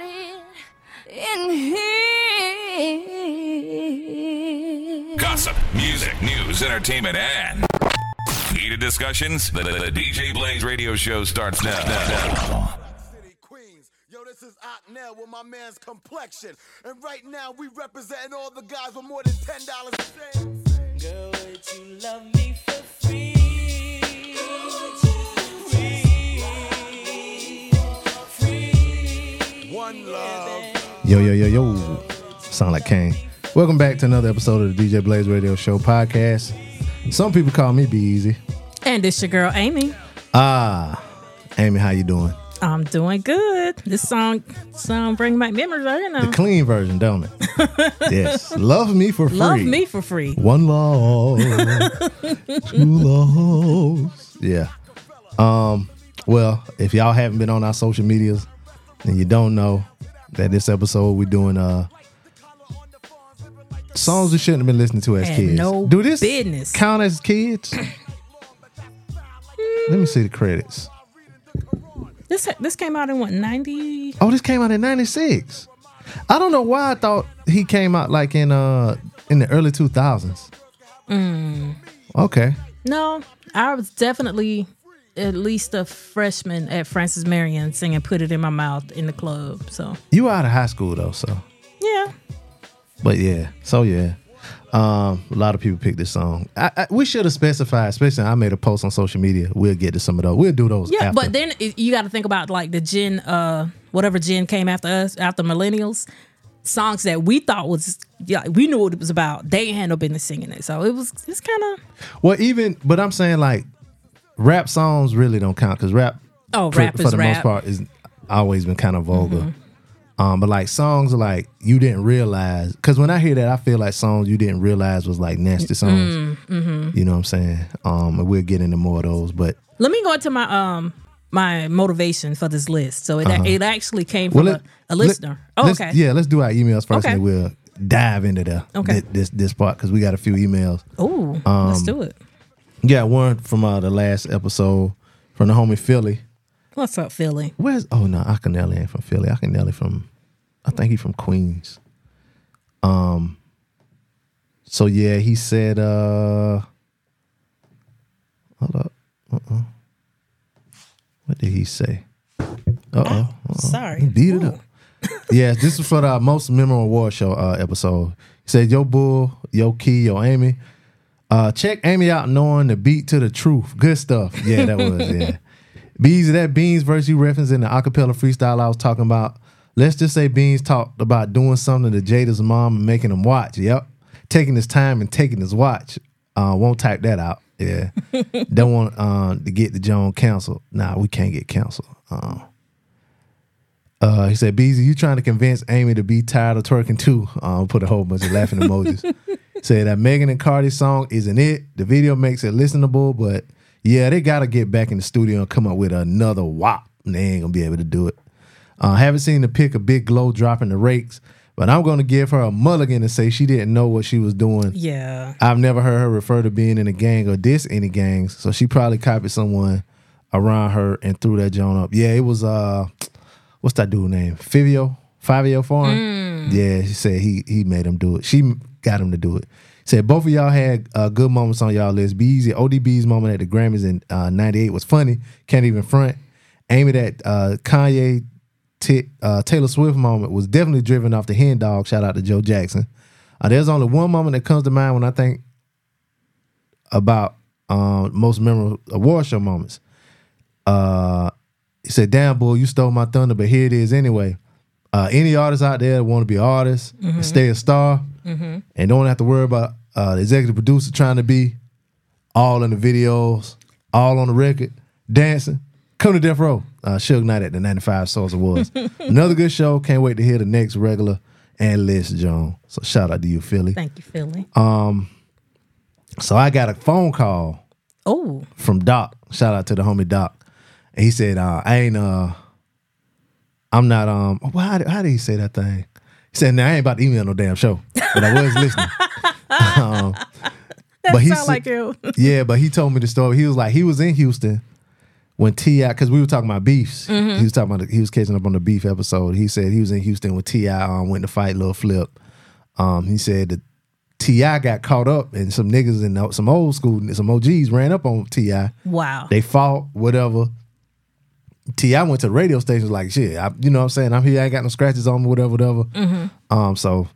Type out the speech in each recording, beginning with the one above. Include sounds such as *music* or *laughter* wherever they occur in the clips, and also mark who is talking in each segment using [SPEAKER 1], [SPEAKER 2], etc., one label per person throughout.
[SPEAKER 1] It in here.
[SPEAKER 2] Gossip, music, news, entertainment, and heated discussions. The, the- the DJ Blaze radio show starts now.
[SPEAKER 3] City, Queens. Yo, this is Otnell with my man's complexion. And right now, we representing all the guys with more than $10 a sing.
[SPEAKER 4] Girl, would you love me
[SPEAKER 5] Yo, yo, yo, yo. Sound like Kane. Welcome back to another episode of the DJ Blaze Radio Show podcast. Some people call me B-Eazy.
[SPEAKER 6] And it's your girl Amy.
[SPEAKER 5] Ah, Amy, how you doing?
[SPEAKER 6] I'm doing good. This song song bring back memories right
[SPEAKER 5] The clean version, don't it? *laughs* yes. Love me for free.
[SPEAKER 6] Love me for free.
[SPEAKER 5] One love. *laughs* two loves. Yeah. Um, well, if y'all haven't been on our social medias and you don't know that this episode we're doing uh songs we shouldn't have been listening to as
[SPEAKER 6] Had
[SPEAKER 5] kids.
[SPEAKER 6] no
[SPEAKER 5] Do this
[SPEAKER 6] business.
[SPEAKER 5] count as kids? *coughs* Let me see the credits.
[SPEAKER 6] This this came out in what 90?
[SPEAKER 5] Oh, this came out in '96. I don't know why I thought he came out like in uh in the early 2000s.
[SPEAKER 6] Mm.
[SPEAKER 5] Okay.
[SPEAKER 6] No, I was definitely at least a freshman at Francis Marion singing "Put It in My Mouth" in the club. So
[SPEAKER 5] You were out of high school though, so
[SPEAKER 6] yeah,
[SPEAKER 5] But yeah, so yeah, um, a lot of people picked this song. I, I, we should have specified, especially I made a post on social media. We'll get to some of those. We'll do those.
[SPEAKER 6] yeah.
[SPEAKER 5] after.
[SPEAKER 6] But then you got to think about like the gen, uh, whatever gen came after us, after millennials. Songs that we thought was yeah, we knew what it was about. They had no business singing it, so it was it's kind of
[SPEAKER 5] well, even but I'm saying like rap songs really don't count because rap,
[SPEAKER 6] oh
[SPEAKER 5] for,
[SPEAKER 6] rap
[SPEAKER 5] for the
[SPEAKER 6] rap.
[SPEAKER 5] most part, is always been kind of vulgar.
[SPEAKER 6] Mm-hmm.
[SPEAKER 5] Um, but like songs like you didn't realize because when I hear that, I feel like songs you didn't realize was like nasty songs.
[SPEAKER 6] Mm-hmm.
[SPEAKER 5] You know what I'm saying? Um, and we'll get into more of those, but
[SPEAKER 6] Let me go into my um my motivation for this list. So it it actually came
[SPEAKER 5] Uh-huh. Well,
[SPEAKER 6] from
[SPEAKER 5] let-
[SPEAKER 6] a, a listener. oh,
[SPEAKER 5] let's-
[SPEAKER 6] okay.
[SPEAKER 5] Yeah, let's do our emails first,
[SPEAKER 6] Okay.
[SPEAKER 5] and we'll dive into the
[SPEAKER 6] Okay.
[SPEAKER 5] thi- this this part because we got a few emails.
[SPEAKER 6] Oh,
[SPEAKER 5] Um,
[SPEAKER 6] let's do it.
[SPEAKER 5] Yeah, one from uh, the last episode from the homie Philly.
[SPEAKER 6] What's up, Philly?
[SPEAKER 5] Where's oh no, Akinyele ain't from Philly. Akinyele from I think he from Queens. Um. So yeah, he said. uh Hold up. Uh-uh. What did he say? Uh oh.
[SPEAKER 6] Sorry.
[SPEAKER 5] He beat it up. yeah, this is for the most memorable award show uh, episode. He said, "Yo, bull, yo, key, yo, Amy. Uh, check Amy out, knowing the beat to the truth. Good stuff. Yeah, that was *laughs* yeah. Bees that Beans verse you referencing the acapella freestyle I was talking about. Let's just say Beans talked about doing something to Jada's mom and making him watch. Yep, taking his time and taking his watch. Uh, won't type that out. Yeah, *laughs* don't want uh, to get the Joan canceled. Nah, we can't get canceled. Uh, uh, he said, Beezy, you trying to convince Amy to be tired of twerking too? Um, put a whole bunch of laughing emojis. *laughs* Said that Megan and Cardi song isn't it. The video makes it listenable, but yeah, they gotta get back in the studio and come up with another wop. And they ain't gonna be able to do it. Uh, haven't seen the pic of Big Glow dropping the rakes, but I'm gonna give her a mulligan and say she didn't know what she was doing.
[SPEAKER 6] Yeah.
[SPEAKER 5] I've never heard her refer to being in a gang or diss any gangs, so she probably copied someone around her and threw that joint up. Yeah, it was uh, what's that dude name? Fivio, Fabio Foreign. Yeah, she said he he made him do it. She got him to do it. Said both of y'all had uh, good moments on y'all list. Beezy, ODB's moment at the Grammys in uh, '98 was funny. Can't even front. Amy, that uh, Kanye T- uh, Taylor Swift moment was definitely driven off the hen dog. Shout out to Joe Jackson. Uh, there's only one moment that comes to mind when I think about um, most memorable award show moments. Uh, he said, "Damn, boy, you stole my thunder, but here it is anyway." Uh, any artist out there that want to be an artist and stay a star and don't have to worry about uh, the executive producer trying to be all in the videos, all on the record, dancing. Come to Death Row. Uh, Suge Knight at the 95 Source Awards. *laughs* Another good show. Can't wait to hear the next regular and list, John. So shout out to you, Philly.
[SPEAKER 6] Thank you, Philly.
[SPEAKER 5] Um, So I got a phone call
[SPEAKER 6] oh,
[SPEAKER 5] from Doc. Shout out to the homie Doc. And he said, uh, I ain't uh I'm not um well, how, did, how did he say that thing? He said, "Now I ain't about to email no damn show." But I was *laughs* listening. um, but he said-
[SPEAKER 6] like you. *laughs*
[SPEAKER 5] yeah, but he told me the story. He was like, he was in Houston when T.I., because we were talking about beefs.
[SPEAKER 6] Mm-hmm.
[SPEAKER 5] He was talking about, the, he was catching up on the beef episode. He said he was in Houston when T.I. um, went to fight Lil Flip. Um, he said that T.I. got caught up, and some niggas and some old school, some OGs ran up on Ti.
[SPEAKER 6] Wow.
[SPEAKER 5] They fought, whatever. T.I. went to the radio station like shit. I, you know what I'm saying? I'm here. I ain't got no scratches on me, whatever, whatever. Um, so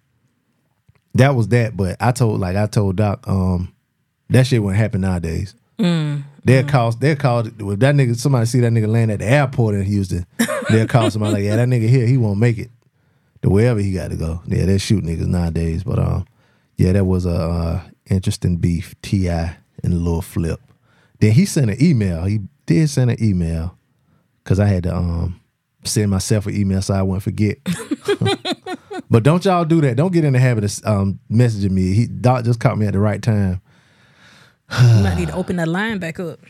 [SPEAKER 5] that was that. But I told, like I told Doc, um, that shit wouldn't happen nowadays. They'll call, they'll call if that nigga. Somebody see that nigga land at the airport in Houston. they'll call *laughs* somebody like, yeah, that nigga here, he won't make it to wherever he got to go. Yeah, they shoot niggas nowadays. But um, yeah, that was a uh, interesting beef. T.I. and Lil Flip. Then he sent an email. He did send an email because I had to um send myself an email so I wouldn't forget. *laughs* but don't y'all do that. Don't get in the habit of um messaging me. He Doc just caught me at the right time.
[SPEAKER 6] you might need to open that line back up.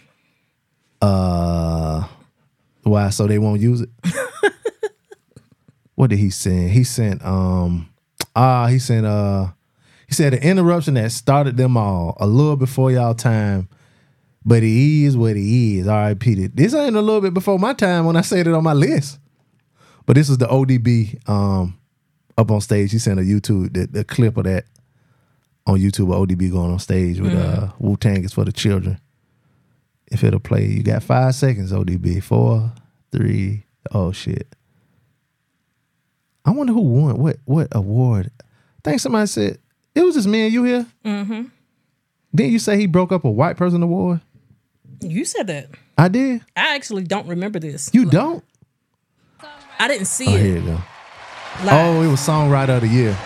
[SPEAKER 5] Uh why? So they won't use it? *laughs* what did he send? He sent um ah he sent uh he said an interruption that started them all a little before y'all time. But he is what he is. R.I.P. This ain't a little bit before my time when I said it on my list. But this is the ODB um up on stage. He sent a YouTube the, the clip of that on YouTube of ODB going on stage with uh Wu Tang is for the children. If it'll play, you got five seconds, ODB. Four, three, oh shit. I wonder who won what what award. I think somebody said it was just me and you here. Mm-hmm. Didn't you say he broke up a white person award?
[SPEAKER 6] You said that.
[SPEAKER 5] I did.
[SPEAKER 6] I actually don't remember this.
[SPEAKER 5] You don't?
[SPEAKER 6] I didn't see
[SPEAKER 5] Oh,
[SPEAKER 6] it.
[SPEAKER 5] here you go.
[SPEAKER 6] live.
[SPEAKER 5] Oh, it was songwriter of the year.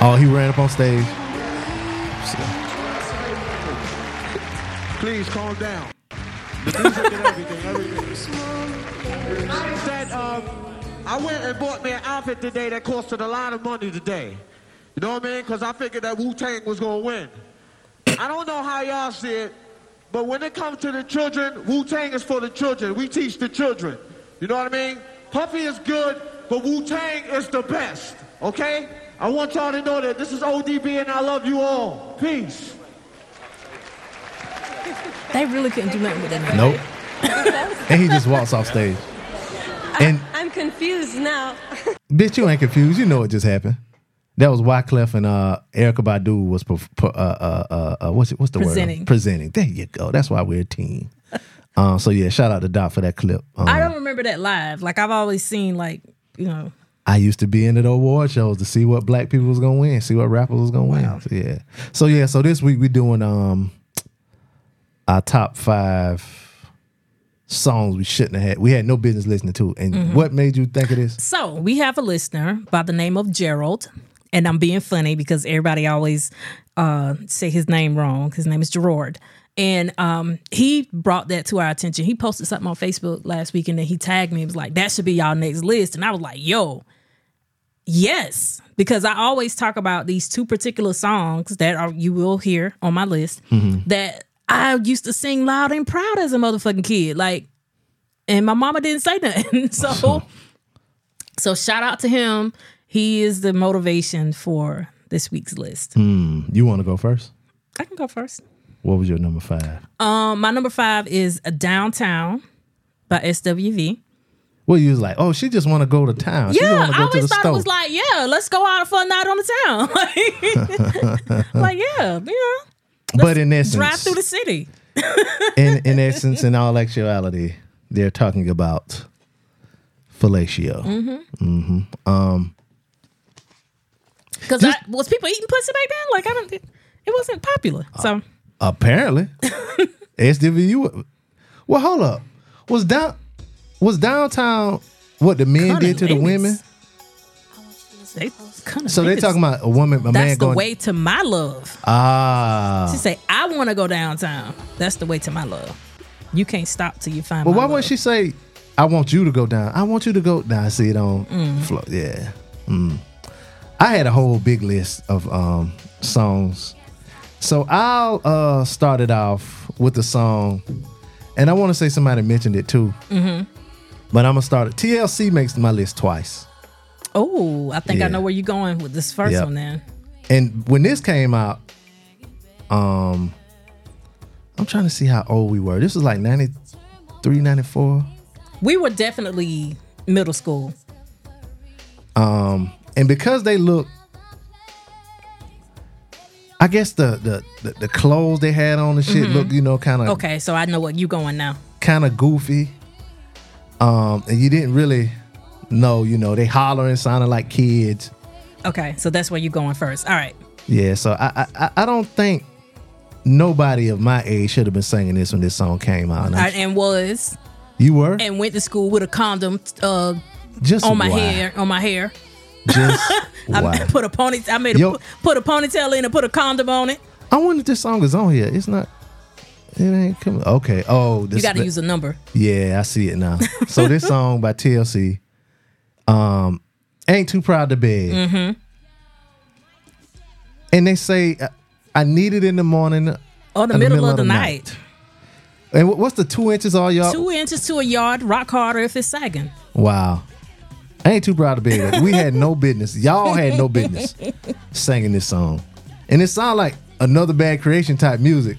[SPEAKER 5] Oh, he ran up on stage.
[SPEAKER 7] Please calm down. The music and everything, everything. That, um, I went and bought me an outfit today that costed a lot of money today. You know what I mean? Because I figured that Wu Tang was going to win. I don't know how y'all see it, but when it comes to the children, Wu Tang is for the children. We teach the children. You know what I mean? Puffy is good, but Wu Tang is the best. Okay? I want y'all to know that this is ODB and I love you all. Peace.
[SPEAKER 6] They really couldn't do nothing with that. nigga.
[SPEAKER 5] Nope. *laughs* and he just walks off stage. And
[SPEAKER 1] I'm confused now. *laughs*
[SPEAKER 5] bitch, you ain't confused. You know what just happened. That was Wyclef and uh, Erykah Badu was perf- per- uh, uh, uh, uh, what's it, what's the
[SPEAKER 6] Presenting.
[SPEAKER 5] word? Presenting. There you go. That's why we're a team. *laughs* Uh, so yeah, shout out to Dot for that clip. Um,
[SPEAKER 6] I don't remember that live. Like I've always seen like, you know,
[SPEAKER 5] I used to be into the award shows to see what black people was gonna win, see what rappers was gonna win. So, yeah. So yeah, so this week we're doing um our top five songs we shouldn't have had. We had no business listening to. And
[SPEAKER 6] Mm-hmm.
[SPEAKER 5] what made you think of this?
[SPEAKER 6] So we have a listener by the name of Gerald, and I'm being funny because everybody always uh, say his name wrong. His name is Gerard, and um, he brought that to our attention. He posted something on Facebook last week, and then he tagged me. It was like that should be y'all next list, and I was like, yo. Yes, because I always talk about these two particular songs that are you will hear on my list that I used to sing loud and proud as a motherfucking kid. Like, and my mama didn't say nothing. *laughs* so *laughs* so shout out to him. He is the motivation for this week's list.
[SPEAKER 5] You want to go first?
[SPEAKER 6] I can go first.
[SPEAKER 5] What was your number five?
[SPEAKER 6] Um, my number five is a Downtown by SWV.
[SPEAKER 5] Well, you was like, oh, she just want to go to town. she
[SPEAKER 6] Yeah,
[SPEAKER 5] want to
[SPEAKER 6] I
[SPEAKER 5] go to
[SPEAKER 6] always thought
[SPEAKER 5] store.
[SPEAKER 6] it was like, yeah, let's go out for a night on the town. *laughs* like, *laughs* like, yeah, you know,
[SPEAKER 5] but in essence,
[SPEAKER 6] drive through the city. *laughs*
[SPEAKER 5] in in essence, in all actuality, they're talking about fellatio.
[SPEAKER 6] Mm-hmm.
[SPEAKER 5] Um,
[SPEAKER 6] Because that was people eating pussy back then? Like, I don't. It wasn't popular. So
[SPEAKER 5] apparently, *laughs* SWV. Well, hold up. Was down was downtown what the men did to the women?
[SPEAKER 6] they kind
[SPEAKER 5] So they talking about a woman, a man That's
[SPEAKER 6] the
[SPEAKER 5] going.
[SPEAKER 6] way to my love.
[SPEAKER 5] Ah.
[SPEAKER 6] She say, I want to go downtown. That's the way to my love. You can't stop till you find.
[SPEAKER 5] But
[SPEAKER 6] my
[SPEAKER 5] why
[SPEAKER 6] love.
[SPEAKER 5] wouldn't she say, "I want you to go down"? I want you to go down. I see it on
[SPEAKER 6] Mm.
[SPEAKER 5] floor. Yeah. Mm. I had a whole big list of um, songs, so I'll uh, start it off with the song, and I want to say somebody mentioned it too.
[SPEAKER 6] Mhm.
[SPEAKER 5] But I'm gonna start it. TLC makes my list twice,
[SPEAKER 6] Oh, I think I know where you're going with this first
[SPEAKER 5] Yep.
[SPEAKER 6] one. Then
[SPEAKER 5] and when this came out, um, I'm trying to see how old we were. This was like 93, 94.
[SPEAKER 6] we were definitely middle school.
[SPEAKER 5] Um, and because they look, I guess the the the, the clothes they had on and shit
[SPEAKER 6] Mhm.
[SPEAKER 5] look, you know, kind of
[SPEAKER 6] Okay, so I know what you're going now.
[SPEAKER 5] kind of goofy. Um, and you didn't really know, you know, they hollering, sounding like kids.
[SPEAKER 6] Okay, so that's where you're going first. All right.
[SPEAKER 5] Yeah, so I I, I- don't think nobody of my age should have been singing this when this song came out. And I,
[SPEAKER 6] and was
[SPEAKER 5] you were
[SPEAKER 6] and went to school with a condom uh,
[SPEAKER 5] Just
[SPEAKER 6] on my
[SPEAKER 5] why?
[SPEAKER 6] hair. On my hair.
[SPEAKER 5] Just *laughs*
[SPEAKER 6] I
[SPEAKER 5] why?
[SPEAKER 6] put a pony. I made a
[SPEAKER 5] Yo.
[SPEAKER 6] put a ponytail in and put a condom on it.
[SPEAKER 5] I wonder if this song is on here. It's not. It ain't coming. Okay. Oh, this
[SPEAKER 6] you got to use a number.
[SPEAKER 5] Yeah, I see it now. So this *laughs* song by TLC, um, ain't too proud to beg,
[SPEAKER 6] Mm-hmm.
[SPEAKER 5] and they say uh, I need it in the morning
[SPEAKER 6] Or the
[SPEAKER 5] in
[SPEAKER 6] middle, of the night.
[SPEAKER 5] And what's the two inches all y'all?
[SPEAKER 6] Two inches to a yard, rock harder if it's sagging.
[SPEAKER 5] Wow, I ain't too proud to be beg. We had no business. Y'all had no business singing this song, and it sounded like another bad creation type music,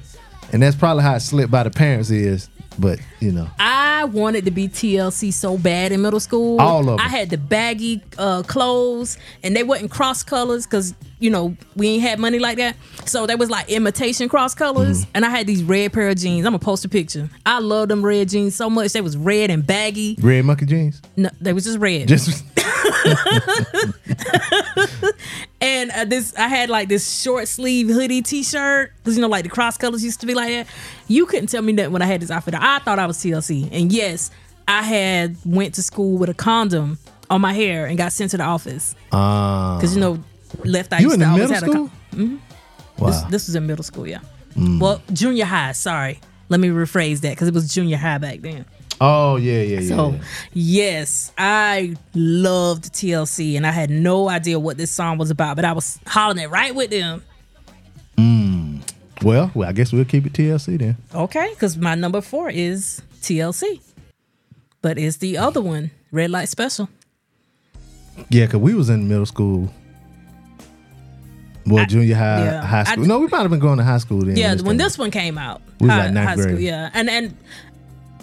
[SPEAKER 5] and that's probably how it slipped by the parents is. But you know,
[SPEAKER 6] I wanted to be TLC so bad in middle school.
[SPEAKER 5] All of 'em.
[SPEAKER 6] I had the baggy uh, clothes, and they wasn't cross colors because you know we ain't had money like that. So they was like imitation cross colors,
[SPEAKER 5] Mm-hmm.
[SPEAKER 6] and I had these red pair of jeans. I'm gonna post a picture. I love them red jeans so much. They was red and baggy.
[SPEAKER 5] red monkey jeans.
[SPEAKER 6] No, they was just red.
[SPEAKER 5] Just *laughs* *laughs* *laughs*
[SPEAKER 6] and uh, this I had like this short sleeve hoodie t-shirt because you know like the cross colors used to be like that. You couldn't tell me that when I had this outfit. I thought I was TLC, and yes, I had went to school with a condom on my hair and got sent to the office
[SPEAKER 5] uh,
[SPEAKER 6] because you know left eye
[SPEAKER 5] You
[SPEAKER 6] used
[SPEAKER 5] in
[SPEAKER 6] to
[SPEAKER 5] the
[SPEAKER 6] always
[SPEAKER 5] middle school?
[SPEAKER 6] a con- Mhm.
[SPEAKER 5] Wow.
[SPEAKER 6] This, this was in middle school, yeah.
[SPEAKER 5] Mm.
[SPEAKER 6] Well, junior high. Sorry, let me rephrase that because it was junior high back then.
[SPEAKER 5] Oh yeah, yeah, yeah.
[SPEAKER 6] So
[SPEAKER 5] yeah.
[SPEAKER 6] yes, I loved TLC, and I had no idea what this song was about, but I was hollering it right with them.
[SPEAKER 5] Mm. Well, well, I guess we'll keep it TLC then.
[SPEAKER 6] Okay, because my number four is TLC, but it's the other one, Red Light Special.
[SPEAKER 5] Yeah, cause we was in middle school. Well, junior high,
[SPEAKER 6] yeah.
[SPEAKER 5] high
[SPEAKER 6] I-
[SPEAKER 5] school. no, we might have been going to high school then.
[SPEAKER 6] yeah,
[SPEAKER 5] this
[SPEAKER 6] when this one came out,
[SPEAKER 5] We was
[SPEAKER 6] high,
[SPEAKER 5] like ninth
[SPEAKER 6] high school,
[SPEAKER 5] grade.
[SPEAKER 6] yeah, and and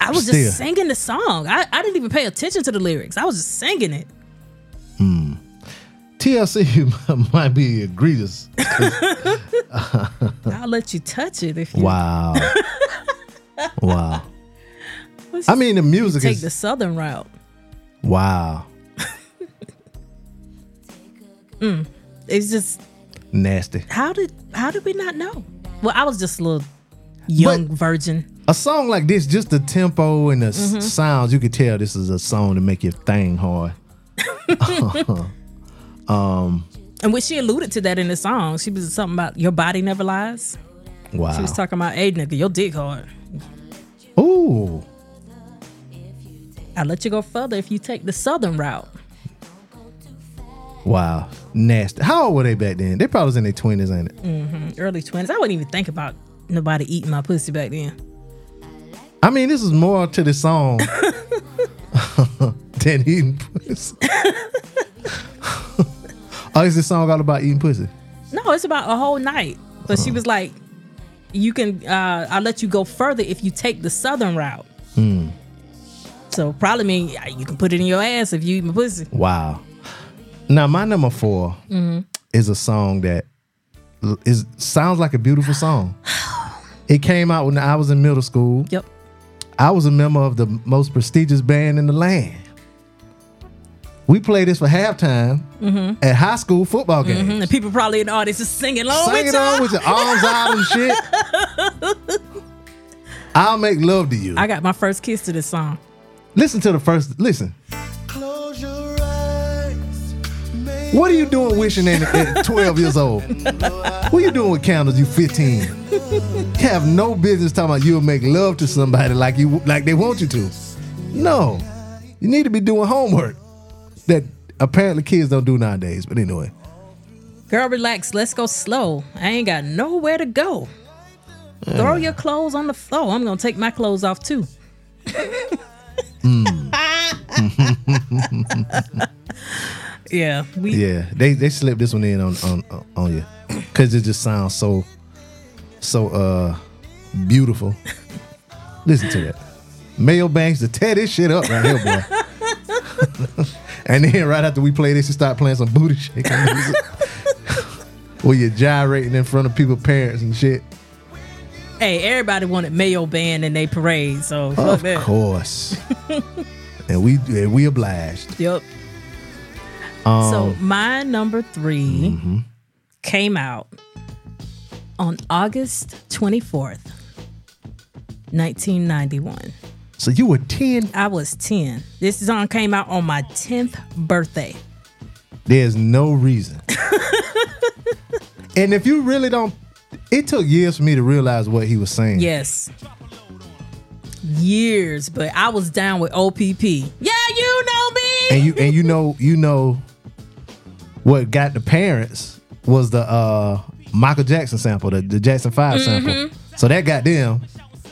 [SPEAKER 6] I was
[SPEAKER 5] Still.
[SPEAKER 6] just singing the song. I, I didn't even pay attention to the lyrics. I was just singing it.
[SPEAKER 5] Hmm. TLC *laughs* might be egregious. *laughs*
[SPEAKER 6] I'll let you touch it if you
[SPEAKER 5] Wow. *laughs* wow.
[SPEAKER 6] Let's
[SPEAKER 5] I mean, the music is
[SPEAKER 6] take
[SPEAKER 5] is
[SPEAKER 6] the southern route.
[SPEAKER 5] wow,
[SPEAKER 6] Mm. It's just
[SPEAKER 5] nasty.
[SPEAKER 6] how did how did we not know? Well, I was just a little young virgin.
[SPEAKER 5] A song like this, just the tempo and the s-
[SPEAKER 6] Mhm.
[SPEAKER 5] sounds, you could tell this is a song to make your thing hard. *laughs* um,
[SPEAKER 6] And when she alluded to that in the song, she was something about your body never lies.
[SPEAKER 5] wow.
[SPEAKER 6] She was talking about, hey nigga, your dick hard.
[SPEAKER 5] Ooh,
[SPEAKER 6] I'll let you go further if you take the southern route.
[SPEAKER 5] wow, nasty. How old were they back then? They probably was in their twenties, ain't it?
[SPEAKER 6] hmm Early twenties. I wouldn't even think about nobody eating my pussy back then.
[SPEAKER 5] I mean, this is more to the song *laughs* than eating pussy. *laughs* oh, is this song all about eating pussy?
[SPEAKER 6] No, it's about a whole night. But she was like, you can uh I'll let you go further if you take the southern route.
[SPEAKER 5] Hmm.
[SPEAKER 6] So probably mean you can put it in your ass if you eat my pussy.
[SPEAKER 5] Wow. Now my number 4
[SPEAKER 6] Mm-hmm.
[SPEAKER 5] is a song that is sounds like a beautiful song. *sighs* It came out when I was in middle school.
[SPEAKER 6] Yep.
[SPEAKER 5] I was a member of the most prestigious band in the land. We played this for halftime at high school football games.
[SPEAKER 6] Mm-hmm. And people probably in the audience is singing along
[SPEAKER 5] Sing
[SPEAKER 6] with
[SPEAKER 5] it
[SPEAKER 6] y'all.
[SPEAKER 5] with your arms out and shit. *laughs* I'll make love to you.
[SPEAKER 6] I got my first kiss to this song.
[SPEAKER 5] listen to the first. Listen.
[SPEAKER 3] Close your eyes.
[SPEAKER 5] What are you doing wishing at, at 12 years old? *laughs* What are you doing with candles? You 15. Have no business talking about you'll make love to somebody like you like they want you to. No, you need to be doing homework that apparently kids don't do nowadays. But anyway,
[SPEAKER 6] Girl, relax. Let's go slow. I ain't got nowhere to go. Throw your clothes on the floor. I'm gonna take my clothes off too. *laughs* *laughs* yeah, we
[SPEAKER 5] yeah, they they slipped this one in on on on you because it just sounds so so uh beautiful. Listen to that. Mayo Banks to tear this shit up right here, boy. *laughs* and then right after we play this, you start playing some booty shaking music. *laughs* Where you're gyrating in front of people's parents and shit.
[SPEAKER 6] hey, everybody wanted Mayo Band in their parade, so
[SPEAKER 5] Of course. *laughs* and we and we obliged.
[SPEAKER 6] Yep.
[SPEAKER 5] Um,
[SPEAKER 6] so my number 3
[SPEAKER 5] mm-hmm.
[SPEAKER 6] came out on August 24th, 1991.
[SPEAKER 5] So you were 10.
[SPEAKER 6] I was 10. This song came out on my 10th birthday.
[SPEAKER 5] There's no reason. *laughs* and if you really don't, it took years for me to realize what he was saying.
[SPEAKER 6] Yes. Years, but I was down with OPP. Yeah, you know me.
[SPEAKER 5] And you and you know you know what got the parents was the uh Michael Jackson sample, the, the Jackson 5 sample.
[SPEAKER 6] Mm-hmm.
[SPEAKER 5] So that got them,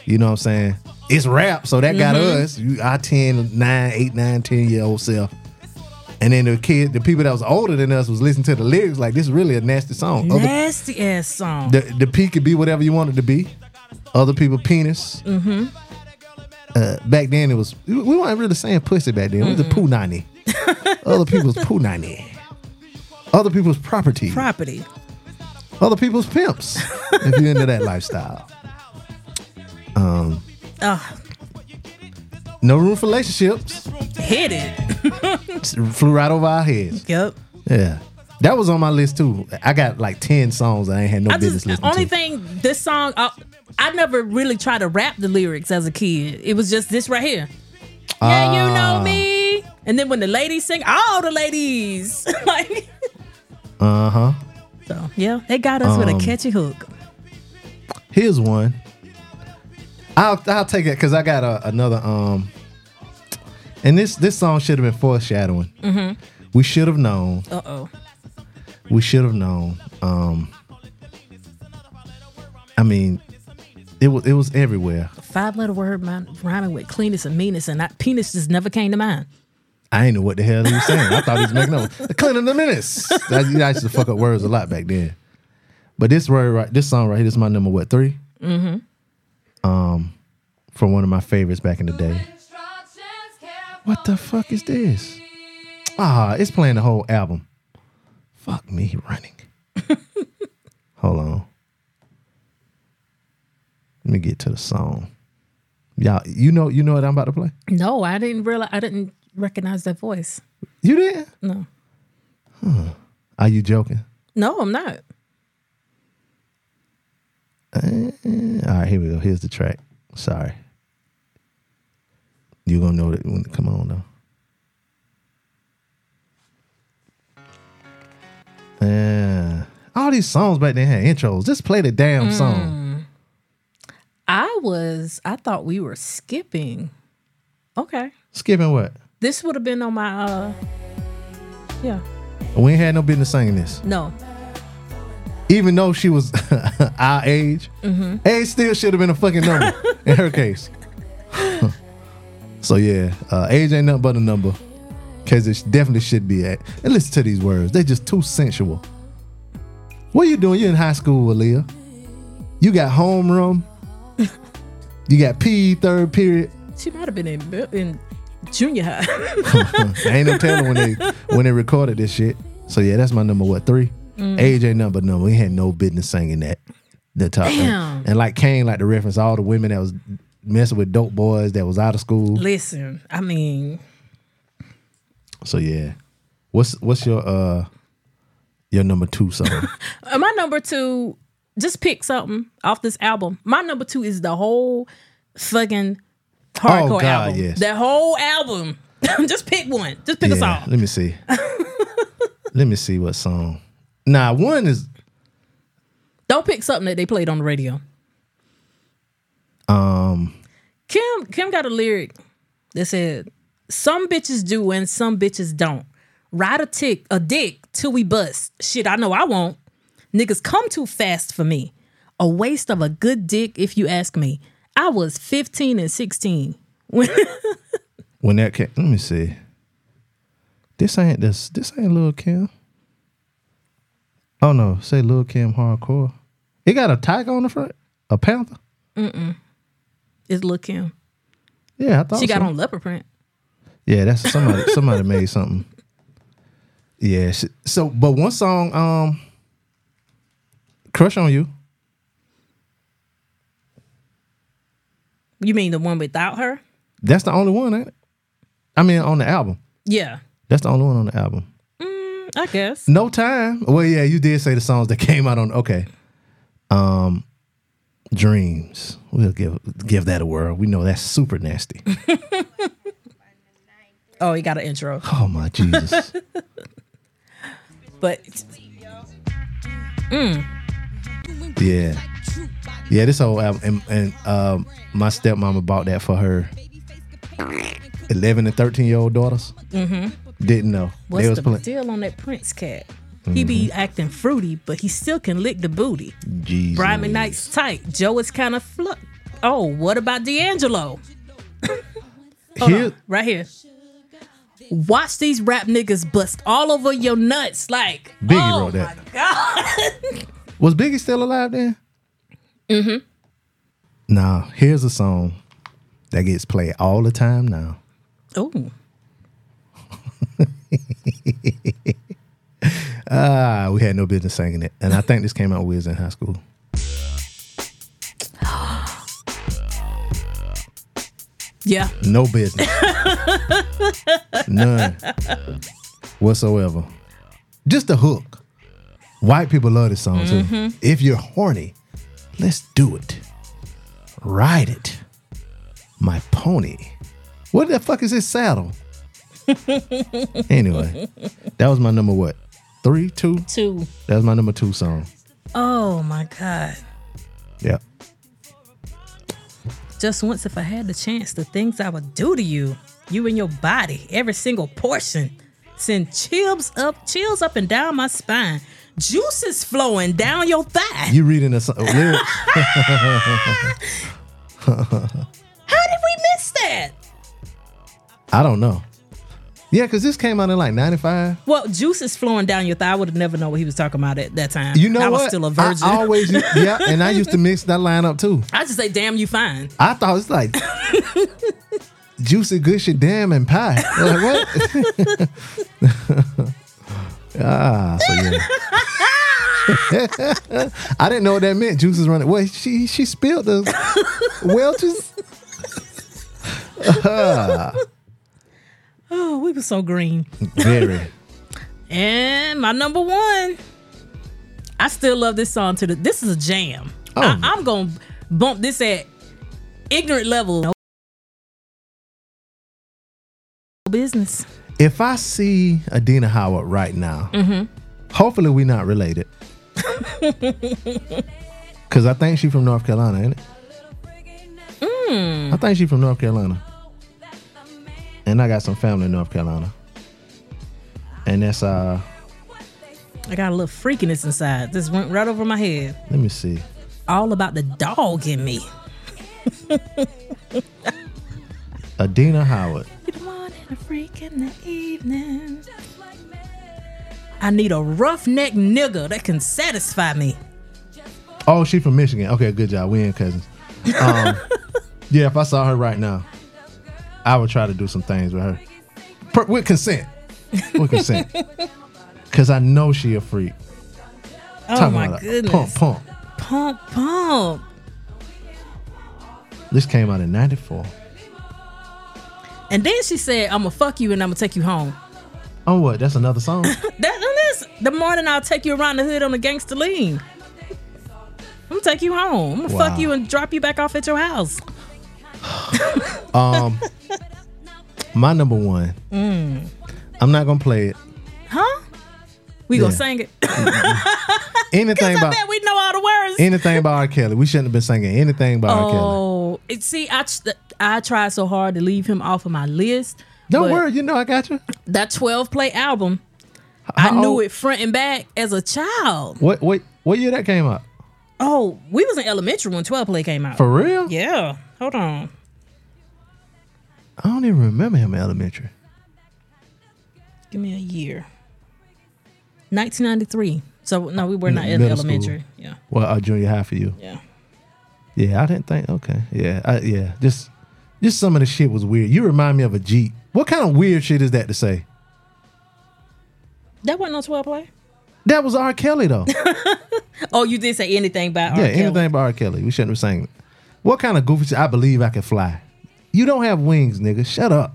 [SPEAKER 5] you know what I'm saying? It's rap, so that got
[SPEAKER 6] Mm-hmm.
[SPEAKER 5] us, you, our 10, 9, 8, 9, 10 year old self. And then the kid, the people that was older than us was listening to the lyrics like this is really a nasty song. Other-
[SPEAKER 6] Nasty ass song.
[SPEAKER 5] the the P could be whatever you want it to be. Other people penis. Mm-hmm. Uh, back then it was we we weren't really saying pussy back then. It was a poo nanny. Other people's poo nanny. Other people's property.
[SPEAKER 6] Property.
[SPEAKER 5] Other people's pimps. if you're into that lifestyle. Um,
[SPEAKER 6] Ugh,
[SPEAKER 5] no room for relationships.
[SPEAKER 6] hit *laughs* it.
[SPEAKER 5] Flew right over our heads.
[SPEAKER 6] Yep.
[SPEAKER 5] Yeah. That was on my list too. I got like 10 songs I ain't had no
[SPEAKER 6] I
[SPEAKER 5] business
[SPEAKER 6] just
[SPEAKER 5] listening
[SPEAKER 6] only
[SPEAKER 5] to.
[SPEAKER 6] thing this song I, I never really tried to rap the lyrics as a kid. It was just this right here. Yeah, you
[SPEAKER 5] Ah.
[SPEAKER 6] know me. And then when the ladies sing, all the ladies *laughs* like
[SPEAKER 5] Uh-huh.
[SPEAKER 6] So yeah, they got us with a
[SPEAKER 5] Um,
[SPEAKER 6] catchy hook.
[SPEAKER 5] Here's one. I'll I'll take it because I got a, another um. And this this song should have been foreshadowing.
[SPEAKER 6] Mm-hmm.
[SPEAKER 5] We should have known.
[SPEAKER 6] Uh oh.
[SPEAKER 5] We should have known. Um. I mean, it was it was everywhere.
[SPEAKER 6] Five letter word rhyming with cleanest and meanest, and that penis just never came to mind.
[SPEAKER 5] I ain't know what the hell he was saying. I thought he was making up the cleaning the minutes. I, I used to fuck up words a lot back then. But this word right, this song right here, this is my number what 3 Mm-hmm. Um, from one of my favorites back in the day. What the fuck is this? Ah, it's playing the whole album. Fuck me running. *laughs* Hold on. Let me get to the song. Y'all, you know, you know what I'm about to play.
[SPEAKER 6] No, I didn't realize. I didn't recognize that voice.
[SPEAKER 5] You did?
[SPEAKER 6] No, Huh.
[SPEAKER 5] Are you joking?
[SPEAKER 6] no, I'm not.
[SPEAKER 5] Eh, all right, here we go. Here's the track. Sorry. You're gonna know that when it come on though. Yeah. All these songs back then had intros. Just play the damn mm. song.
[SPEAKER 6] I was. I thought we were skipping. Okay,
[SPEAKER 5] Skipping what?
[SPEAKER 6] This would have been on my. uh Yeah.
[SPEAKER 5] We ain't had no business singing this.
[SPEAKER 6] No.
[SPEAKER 5] Even though she was *laughs* our age, age still should have been a fucking number *laughs* in her case. *laughs* so yeah, uh, age ain't nothing but a number. Cause it definitely should be at. And listen to these words. They're just too sensual. What are you doing? You're in high school, Aaliyah. You got homeroom. you got P third period.
[SPEAKER 6] She might have been in in Junior high. *laughs*
[SPEAKER 5] ain't no telling when they when they recorded this shit. So yeah, that's my number what three.
[SPEAKER 6] Mm.
[SPEAKER 5] Age ain't number number. We had no business singing that. The top and,
[SPEAKER 6] Damn.
[SPEAKER 5] and like Kane like to reference all the women that was messing with dope boys that was out of school.
[SPEAKER 6] Listen, I mean,
[SPEAKER 5] So yeah, what's what's your uh your number two song? *laughs*
[SPEAKER 6] uh, my number two, just pick something off this album. My number two is the whole fucking hardcore
[SPEAKER 5] Oh, God,
[SPEAKER 6] album.
[SPEAKER 5] yes.
[SPEAKER 6] That whole album. *laughs* just pick one. Just pick a song.
[SPEAKER 5] let me see. *laughs* let me see what song. Nah, one is
[SPEAKER 6] Don't pick something that they played on the radio.
[SPEAKER 5] um
[SPEAKER 6] Kim Kim got a lyric that said, "Some bitches do and some bitches don't. Ride a tick, a dick till we bust. Shit, I know I won't. Niggas come too fast for me. A waste of a good dick, if you ask me. I was 15 and 16 when *laughs*
[SPEAKER 5] when that came. Let me see. This ain't this. This ain't Lil Kim. Oh no, say Lil Kim hardcore. It got a tiger on the front, a panther. Mm-mm.
[SPEAKER 6] It's Lil Kim.
[SPEAKER 5] Yeah, I thought
[SPEAKER 6] She got
[SPEAKER 5] so.
[SPEAKER 6] on leopard print.
[SPEAKER 5] Yeah, that's somebody. *laughs* somebody made something. Yeah. sh- So, but one song, um, "Crush on You."
[SPEAKER 6] You mean the one without her?
[SPEAKER 5] That's the only one. Ain't it? I mean, on the album.
[SPEAKER 6] Yeah,
[SPEAKER 5] That's the only one on the album.
[SPEAKER 6] I guess.
[SPEAKER 5] No time. Well, yeah, you did say the songs that *laughs* came out on. Okay. Um, Dreams. We'll give give that a whirl. We know that's super nasty. *laughs*
[SPEAKER 6] Oh, he got an intro.
[SPEAKER 5] Oh my Jesus. *laughs*
[SPEAKER 6] But
[SPEAKER 5] Yeah. Yeah, this whole album and, and um my stepmama bought that for her eleven and thirteen year old daughters. Mm-hmm. Didn't know.
[SPEAKER 6] what's
[SPEAKER 5] they was
[SPEAKER 6] the
[SPEAKER 5] playing
[SPEAKER 6] deal on that Prince cat? He be acting fruity, but he still can lick the booty.
[SPEAKER 5] Jesus.
[SPEAKER 6] Brian McKnight's tight. Joe is kind of flu. Oh, what about D'Angelo? *coughs*
[SPEAKER 5] Here,
[SPEAKER 6] on, right here. Watch these rap niggas bust all over your nuts. Like
[SPEAKER 5] Biggie
[SPEAKER 6] oh
[SPEAKER 5] wrote that.
[SPEAKER 6] my god. *laughs*
[SPEAKER 5] Was Biggie still alive then? Mm-hmm. Now, here's a song that gets played all the time now.
[SPEAKER 6] Oh, *laughs*
[SPEAKER 5] Ah, we had no business singing it. And I think this came out when we was in high school. *gasps*
[SPEAKER 6] yeah.
[SPEAKER 5] No business. *laughs* None. Whatsoever. Just a hook. White people love this song too. If you're horny, let's do it. Ride it. My pony. What the fuck is this saddle? *laughs* anyway, that was my number what? Three, two?
[SPEAKER 6] Two.
[SPEAKER 5] That was my number two song.
[SPEAKER 6] Oh my god.
[SPEAKER 5] Yeah.
[SPEAKER 6] Just once, if I had the chance, the things I would do to you, you and your body, every single portion, send chills up, chills up and down my spine, juices flowing down your thigh.
[SPEAKER 5] You reading the song, lyrics? *laughs*
[SPEAKER 6] How did we miss that?
[SPEAKER 5] I don't know. Yeah, because this came out in like 95.
[SPEAKER 6] Well, juices flowing down your thigh. I would have never known what he was talking about at that time.
[SPEAKER 5] You know
[SPEAKER 6] I
[SPEAKER 5] what?
[SPEAKER 6] was still a virgin. I,
[SPEAKER 5] always, *laughs* yeah, and I used to mix that line up too.
[SPEAKER 6] I just say, damn, you fine.
[SPEAKER 5] I thought it's like *laughs* juicy, good shit, damn, and pie. Like what? Ah, so yeah. *laughs* *laughs* I didn't know what that meant. Juice is running. Wait, she she spilled the Welch's. *laughs*
[SPEAKER 6] Oh, we were so green.
[SPEAKER 5] Very.
[SPEAKER 6] And my number one, I still love this song to the. This is a jam.
[SPEAKER 5] Oh.
[SPEAKER 6] I, I'm gonna bump this at ignorant level. No business.
[SPEAKER 5] If I see Adina Howard right now, hopefully we're not related. *laughs* Cause I think she from North Carolina, ain't it? I think she from North Carolina. And I got some family in North Carolina. And that's uh
[SPEAKER 6] I got a little freakiness inside. This went right over my head.
[SPEAKER 5] let me see.
[SPEAKER 6] All about the dog in me.
[SPEAKER 5] Adina Howard.
[SPEAKER 6] A freak in the evening. I need a roughneck nigga that can satisfy me.
[SPEAKER 5] Oh, she from Michigan. Okay, good job. We ain't cousins. Um, *laughs* yeah, if I saw her right now. I would try to do some things with her. Per, with consent. With consent. *laughs* Cause I know she a freak.
[SPEAKER 6] Oh
[SPEAKER 5] Talking
[SPEAKER 6] my goodness.
[SPEAKER 5] Pump, pump.
[SPEAKER 6] Pump, pump.
[SPEAKER 5] This came out in 94.
[SPEAKER 6] And then she said, I'm gonna fuck you and I'm gonna take you home.
[SPEAKER 5] Oh what? That's another song? *laughs*
[SPEAKER 6] That this the morning I'll take you around the hood on the gangster lean. I'm gonna take you home. I'm gonna
[SPEAKER 5] Wow.
[SPEAKER 6] fuck you and drop you back off at your house. *sighs*
[SPEAKER 5] um my number one.
[SPEAKER 6] Mm.
[SPEAKER 5] I'm not gonna play it.
[SPEAKER 6] Huh? We gonna sing it. *laughs*
[SPEAKER 5] Anything
[SPEAKER 6] I
[SPEAKER 5] about
[SPEAKER 6] bet we know all the words.
[SPEAKER 5] anything about R. Kelly. We shouldn't have been singing anything about R. Kelly.
[SPEAKER 6] Oh, see, I I tried so hard to leave him off of my list.
[SPEAKER 5] Don't worry, you know I got you.
[SPEAKER 6] That 12 play album, I
[SPEAKER 5] How
[SPEAKER 6] knew
[SPEAKER 5] old-
[SPEAKER 6] it front and back as a child.
[SPEAKER 5] What what what year that came out?
[SPEAKER 6] Oh, we was in elementary when 12 play came out.
[SPEAKER 5] For real?
[SPEAKER 6] Yeah. Hold on.
[SPEAKER 5] I don't even remember him in elementary.
[SPEAKER 6] Give me a year. 1993. So no, we were not in
[SPEAKER 5] Middle school.
[SPEAKER 6] elementary. Yeah.
[SPEAKER 5] Well, uh, junior high for you.
[SPEAKER 6] Yeah.
[SPEAKER 5] Yeah, I didn't think. Okay, yeah, I, yeah. Just, just some of the shit was weird. You remind me of a Jeep. What kind of weird shit is that to say?
[SPEAKER 6] That wasn't on 12 play.
[SPEAKER 5] That was R. Kelly though. *laughs*
[SPEAKER 6] Oh, you did say anything about
[SPEAKER 5] yeah,
[SPEAKER 6] Kelly.
[SPEAKER 5] anything about R. Kelly. We shouldn't have sang it. What kind of goofy shit? I believe I can fly. You don't have wings, nigga. Shut up.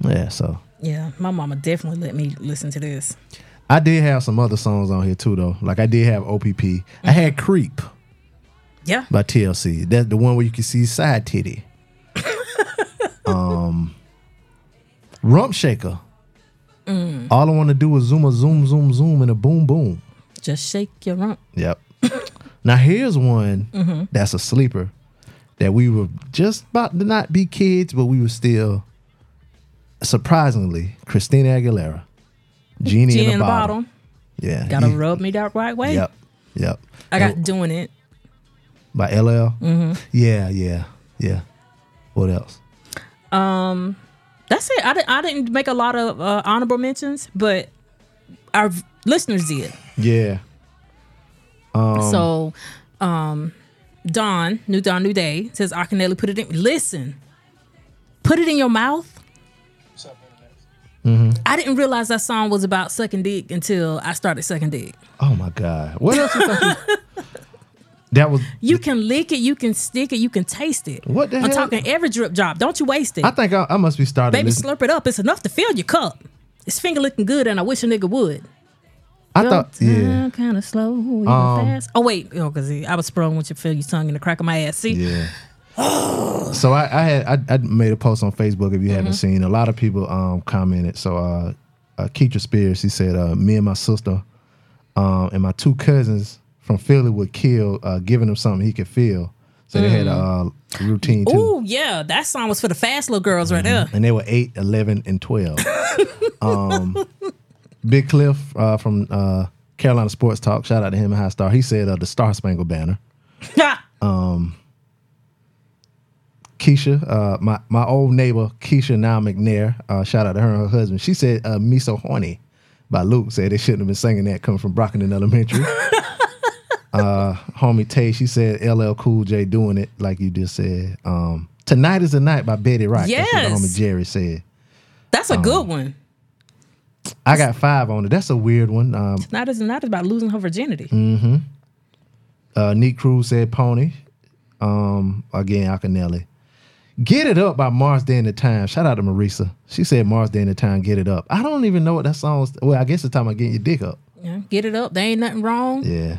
[SPEAKER 5] Yeah, so
[SPEAKER 6] Yeah, my mama definitely let me listen to this.
[SPEAKER 5] I did have some other songs on here too, though. Like I did have OPP. I had Creep
[SPEAKER 6] Yeah.
[SPEAKER 5] by TLC. That's the one where you can see side titty. *laughs* um, Rump Shaker.
[SPEAKER 6] Mm.
[SPEAKER 5] All I want to do is zoom a zoom zoom zoom and a boom boom.
[SPEAKER 6] Just shake your rump.
[SPEAKER 5] Yep. *laughs* now here's one
[SPEAKER 6] Mhm.
[SPEAKER 5] that's a sleeper that we were just about to not be kids, but we were still surprisingly Christina Aguilera, *laughs* Genie,
[SPEAKER 6] Genie
[SPEAKER 5] in the, bottle. Yeah,
[SPEAKER 6] Gotta
[SPEAKER 5] you-
[SPEAKER 6] rub me that right way.
[SPEAKER 5] Yep, yep.
[SPEAKER 6] I got doing it.
[SPEAKER 5] By LL.
[SPEAKER 6] Mhm.
[SPEAKER 5] Yeah, yeah, yeah. What else?
[SPEAKER 6] Um, that's it. I didn't. I didn't make a lot of uh, honorable mentions, but our v- listeners did.
[SPEAKER 5] Yeah. Um,
[SPEAKER 6] so, um, Don, New Don, New Day says, Akinyele, put it in. Listen, put it in your mouth.
[SPEAKER 5] mhm.
[SPEAKER 6] I didn't realize that song was about sucking dick until I started sucking dick.
[SPEAKER 5] Oh my God. What else? You- that was.
[SPEAKER 6] You can lick it, you can stick it, you can taste it.
[SPEAKER 5] What the
[SPEAKER 6] I'm
[SPEAKER 5] hell?
[SPEAKER 6] talking every drip drop. Don't you waste it.
[SPEAKER 5] I think I, I must be starting.
[SPEAKER 6] Baby,
[SPEAKER 5] listening-
[SPEAKER 6] slurp it up. It's enough to fill your cup. It's finger looking good, and I wish a nigga would.
[SPEAKER 5] I thought. Yeah.
[SPEAKER 6] kind of slow, even
[SPEAKER 5] Um,
[SPEAKER 6] fast. Oh wait, oh, cause I was sprung with you feel your tongue in the crack of my ass. See,
[SPEAKER 5] Yeah. *gasps* so I, I had I, I made a post on Facebook if you haven't
[SPEAKER 6] Mhm.
[SPEAKER 5] seen. A lot of people um commented. So uh, uh Keitra Spears, he said, uh, me and my sister, um, and my two cousins from Philly would kill uh giving him something he could feel. So they had a uh, routine too.
[SPEAKER 6] Ooh, yeah, that song was for the fast little girls right there.
[SPEAKER 5] and they were 8 11 and 12 *laughs* um big cliff uh, from uh carolina sports talk shout out to him and high star he said uh, the star spangled banner um Keisha, uh, my, my old neighbor Keisha now McNair, uh, shout out to her and her husband. She said uh, "Me So Horny" by Luke. Said they shouldn't have been singing that coming from Brockton Elementary. *laughs* uh, homie Tay, she said LL Cool J doing it like you just said. Um, Tonight is the night by Betty Wright. That's what
[SPEAKER 6] Yes.
[SPEAKER 5] homie Jerry said.
[SPEAKER 6] That's a good one.
[SPEAKER 5] I got five on it. That's a weird one. Um,
[SPEAKER 6] Not as not about losing her virginity.
[SPEAKER 5] Mm-hmm. Uh, Neat Cruz said Pony. Um, again, Akinyele. Get It Up by Morris Day in the Time. Shout out to Marisa. She said Morris Day in the Time, Get It Up. I don't even know what that song is. Well, I guess it's talking about getting your dick up.
[SPEAKER 6] Yeah, get it up. There ain't nothing wrong.
[SPEAKER 5] Yeah.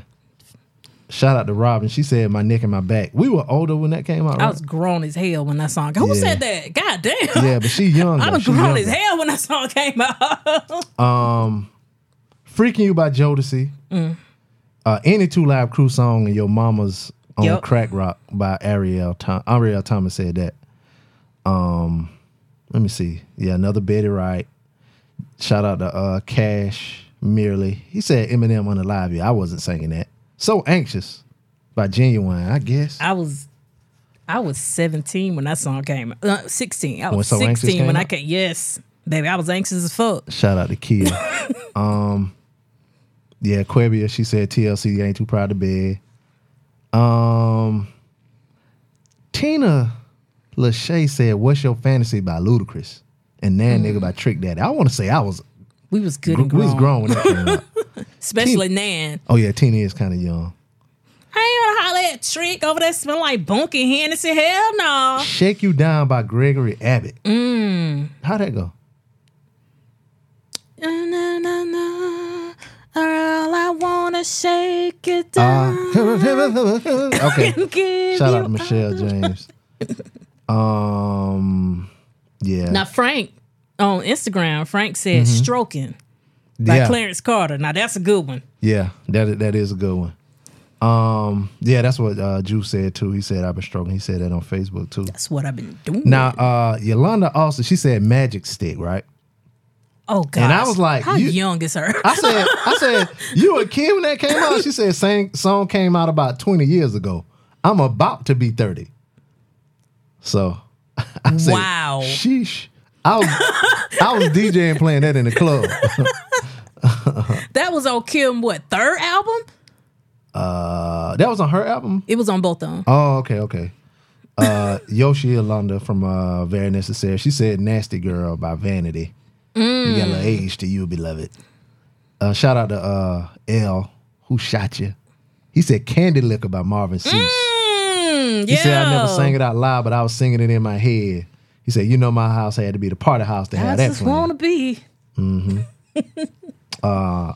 [SPEAKER 5] Shout out to Robin. She said my neck and my back. We were older when that came out,
[SPEAKER 6] I was grown as hell when that song. Came. Who
[SPEAKER 5] Yeah.
[SPEAKER 6] said that? God damn.
[SPEAKER 5] yeah, but she young. *laughs*
[SPEAKER 6] I was grown
[SPEAKER 5] younger.
[SPEAKER 6] as hell when that song came out. *laughs*
[SPEAKER 5] Um, Freaking You by Jodeci.
[SPEAKER 6] Mm.
[SPEAKER 5] Uh, any two live crew song and your mama's on
[SPEAKER 6] Yup.
[SPEAKER 5] crack rock by Ariel Tom- Ariel Thomas said that. Um, let me see. Yeah, another Betty Wright. Shout out to uh Cash Merely. He said Eminem on the live. Yeah, I wasn't singing that. So anxious by Ginuwine. I guess.
[SPEAKER 6] I was I was 17 when that song came. Uh, 16. I was
[SPEAKER 5] So Anxious
[SPEAKER 6] 16 when
[SPEAKER 5] came
[SPEAKER 6] I
[SPEAKER 5] out?
[SPEAKER 6] came. Yes. Baby, I was anxious as fuck.
[SPEAKER 5] Shout out to Kia. *laughs* um, yeah, Quebia. She said TLC ain't too proud to bed. Um, Tina Lachey said, "What's your fantasy by Ludacris?" And Nann nigga by Trick Daddy. I want to say I was
[SPEAKER 6] We was good
[SPEAKER 5] we
[SPEAKER 6] and grown.
[SPEAKER 5] was grown when that came out. *laughs* *laughs*
[SPEAKER 6] Especially Nann.
[SPEAKER 5] Oh yeah, Tina is kind of young.
[SPEAKER 6] I ain't gonna holler at Trick over there smelling like Bunky Hennessy. Hell no.
[SPEAKER 5] Shake You Down by Gregory Abbott.
[SPEAKER 6] Mm.
[SPEAKER 5] How'd that go?
[SPEAKER 6] Na, na, na, na. Girl, I wanna shake it
[SPEAKER 5] Uh,
[SPEAKER 6] down. *laughs*
[SPEAKER 5] okay. *laughs* Shout out to Michelle James. Um, yeah,
[SPEAKER 6] Now Frank on Instagram, Frank said "Stroking" by
[SPEAKER 5] yeah,
[SPEAKER 6] Clarence Carter. Now that's a good one.
[SPEAKER 5] yeah. That that is a good one. Um, yeah, that's what uh, Juice said too. He said I've been struggling. He said that on Facebook too.
[SPEAKER 6] That's what I've been doing.
[SPEAKER 5] Now, uh, Yolanda also she said Magic Stick, right?
[SPEAKER 6] oh god,
[SPEAKER 5] and I was like,
[SPEAKER 6] how
[SPEAKER 5] you-
[SPEAKER 6] young is her?
[SPEAKER 5] I said, I said, you a kid when that came out? She said, same song came out about 20 years ago. I'm about to be 30. So *laughs* I said,
[SPEAKER 6] Wow.
[SPEAKER 5] Sheesh. I was I was DJing playing that in the club. *laughs* *laughs*
[SPEAKER 6] that was on Kim what third album?
[SPEAKER 5] Uh that was on her album.
[SPEAKER 6] It was on both of them.
[SPEAKER 5] Oh, okay, okay. Uh *laughs* Yoshi Yolanda from uh Very Necessary. She said Nasty Girl by Vanity. You got a little age to you, beloved. Uh shout out to uh L who shot you. He said Candy Licker by Marvin Sease.
[SPEAKER 6] Mm,
[SPEAKER 5] He said I never sang it out loud, but I was singing it in my head. He said, you know, my house had to be the party house to
[SPEAKER 6] I
[SPEAKER 5] have that
[SPEAKER 6] just want to be.
[SPEAKER 5] Andrea *laughs* or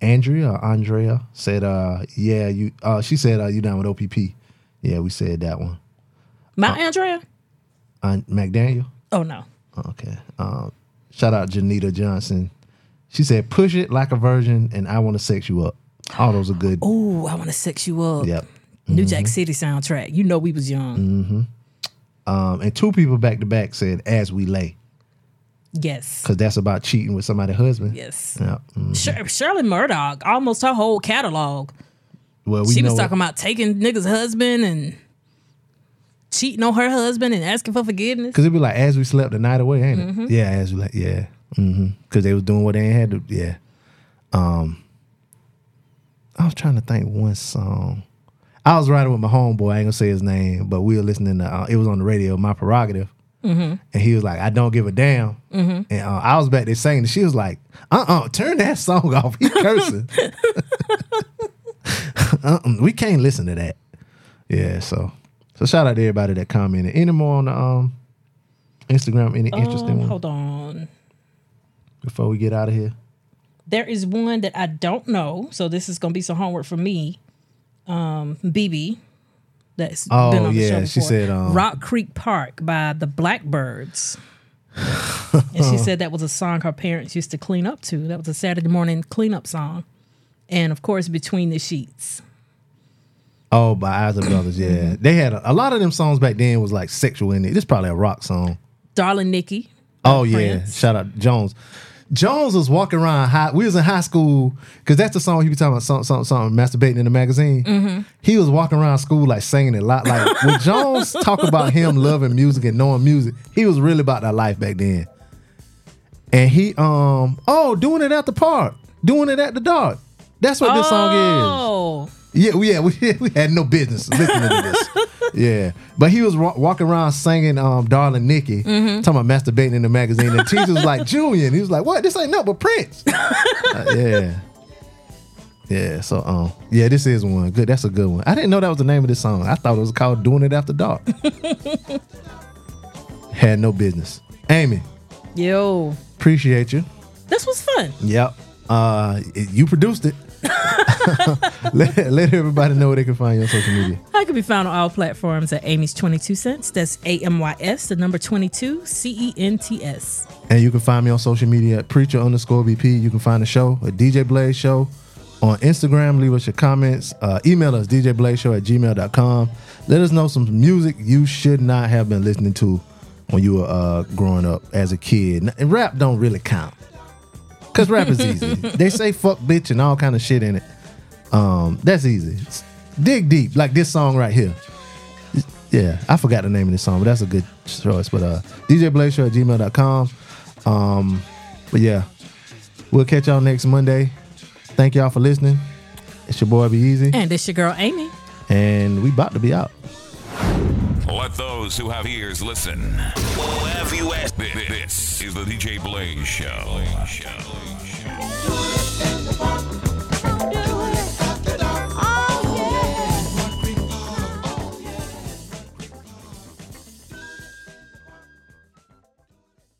[SPEAKER 5] Andrea Andrea said, uh, yeah, you uh she said uh you down with OPP. Yeah, we said that one.
[SPEAKER 6] My Andrea?
[SPEAKER 5] Uh, McDaniel?
[SPEAKER 6] Oh no.
[SPEAKER 5] Okay. Um, shout out Janita Johnson. She said, push it like a virgin and I want to sex you up. All those are good.
[SPEAKER 6] Oh, I want to sex you up.
[SPEAKER 5] Yep.
[SPEAKER 6] New Jack City soundtrack. You know we was young.
[SPEAKER 5] Um, and two people back to back said, as we lay.
[SPEAKER 6] Yes.
[SPEAKER 5] Because that's about cheating with somebody's husband.
[SPEAKER 6] Yes.
[SPEAKER 5] Yeah. mm.
[SPEAKER 6] Shir- Shirley Murdock, almost her whole catalog.
[SPEAKER 5] Well, we
[SPEAKER 6] she was talking about taking niggas' husband and cheating on her husband and asking for forgiveness.
[SPEAKER 5] Cause it'd be like as we slept the night away, ain't it?
[SPEAKER 6] Mm-hmm.
[SPEAKER 5] Yeah, as we like, yeah. Mm-hmm. Cause they was doing what they ain't had to. Yeah. Um. I was trying to think one song. I was riding with my homeboy. I ain't gonna say his name, but we were listening to. Uh, it was on the radio. My prerogative.
[SPEAKER 6] Mm-hmm.
[SPEAKER 5] And he was like, "I don't give a damn." And uh, I was back there singing, and she was like, "Uh, uh turn that song *laughs* off. He cursing. *laughs* uh-uh, we can't listen to that." Yeah. So, so shout out to everybody that commented. Any more on the um Instagram? Any interesting
[SPEAKER 6] Um,
[SPEAKER 5] one
[SPEAKER 6] hold on.
[SPEAKER 5] before we get out of here?
[SPEAKER 6] There is one that I don't know, so this is gonna be some homework for me. Um, BB, that's
[SPEAKER 5] Oh,
[SPEAKER 6] been on the
[SPEAKER 5] yeah,
[SPEAKER 6] show
[SPEAKER 5] she said, um,
[SPEAKER 6] Rock Creek Park by the Blackbyrds. and she *laughs* said that was a song her parents used to clean up to. That was a Saturday morning cleanup song. And of course, Between the Sheets.
[SPEAKER 5] Oh, by Isley Brothers. Yeah,
[SPEAKER 6] Mm-hmm.
[SPEAKER 5] they had a, a lot of them songs back then was like sexual in it. This probably a rock song.
[SPEAKER 6] Darling Nikki.
[SPEAKER 5] Oh yeah, shout out Jones. Jones was walking around high. We was in high school because that's the song he be talking about. Something, something, something. Masturbating in the magazine.
[SPEAKER 6] Mm-hmm.
[SPEAKER 5] He was walking around school like singing it. lot. like when *laughs* Jones talk about him loving music and knowing music, he was really about that life back then. And he, um, oh, doing it at the park, doing it at the dark. That's what this song is. Yeah, we, yeah, *laughs* we, we had no business listening to this. *laughs* yeah, but he was wa- walking around singing um, "Darling Nikki,"
[SPEAKER 6] Mm-hmm.
[SPEAKER 5] talking about masturbating in the magazine. And the teacher was like, "Julian," he was like, "What? This ain't nothing but Prince." *laughs* Uh, yeah, yeah. So, um, yeah, this is one good. That's a good one. I didn't know that was the name of this song. I thought it was called "Doing It After Dark." had no business. Amy,
[SPEAKER 6] yo,
[SPEAKER 5] appreciate you.
[SPEAKER 6] this was fun.
[SPEAKER 5] Yep. Uh, you produced it. *laughs* let, let everybody know where they can find you on social media.
[SPEAKER 6] I can be found on all platforms at Amy's 22 Cents. That's A M Y S, the number 22, C E N T S.
[SPEAKER 5] And you can find me on social media at preacher underscore BP. You can find the show a DJ Blaze Show on Instagram. Leave us your comments. Uh, email us djblazeshow at gmail.com. Let us know some music you should not have been listening to when you were uh, growing up as a kid. And rap don't really count. Because rap is easy. *laughs* they say fuck bitch and all kind of shit in it. Um, that's easy. Dig deep, like this song right here. Yeah, I forgot the name of this song, but that's a good choice. But uh DJ Blaze Show at gmail.com. Um, but yeah, we'll catch y'all next Monday. Thank y'all for listening. It's your boy B-Eazy,
[SPEAKER 6] And it's your girl, Amy.
[SPEAKER 5] and we about to be out.
[SPEAKER 2] Let those who have ears listen.
[SPEAKER 8] Have you asked?
[SPEAKER 2] Thi- This is the DJ Blaze Show.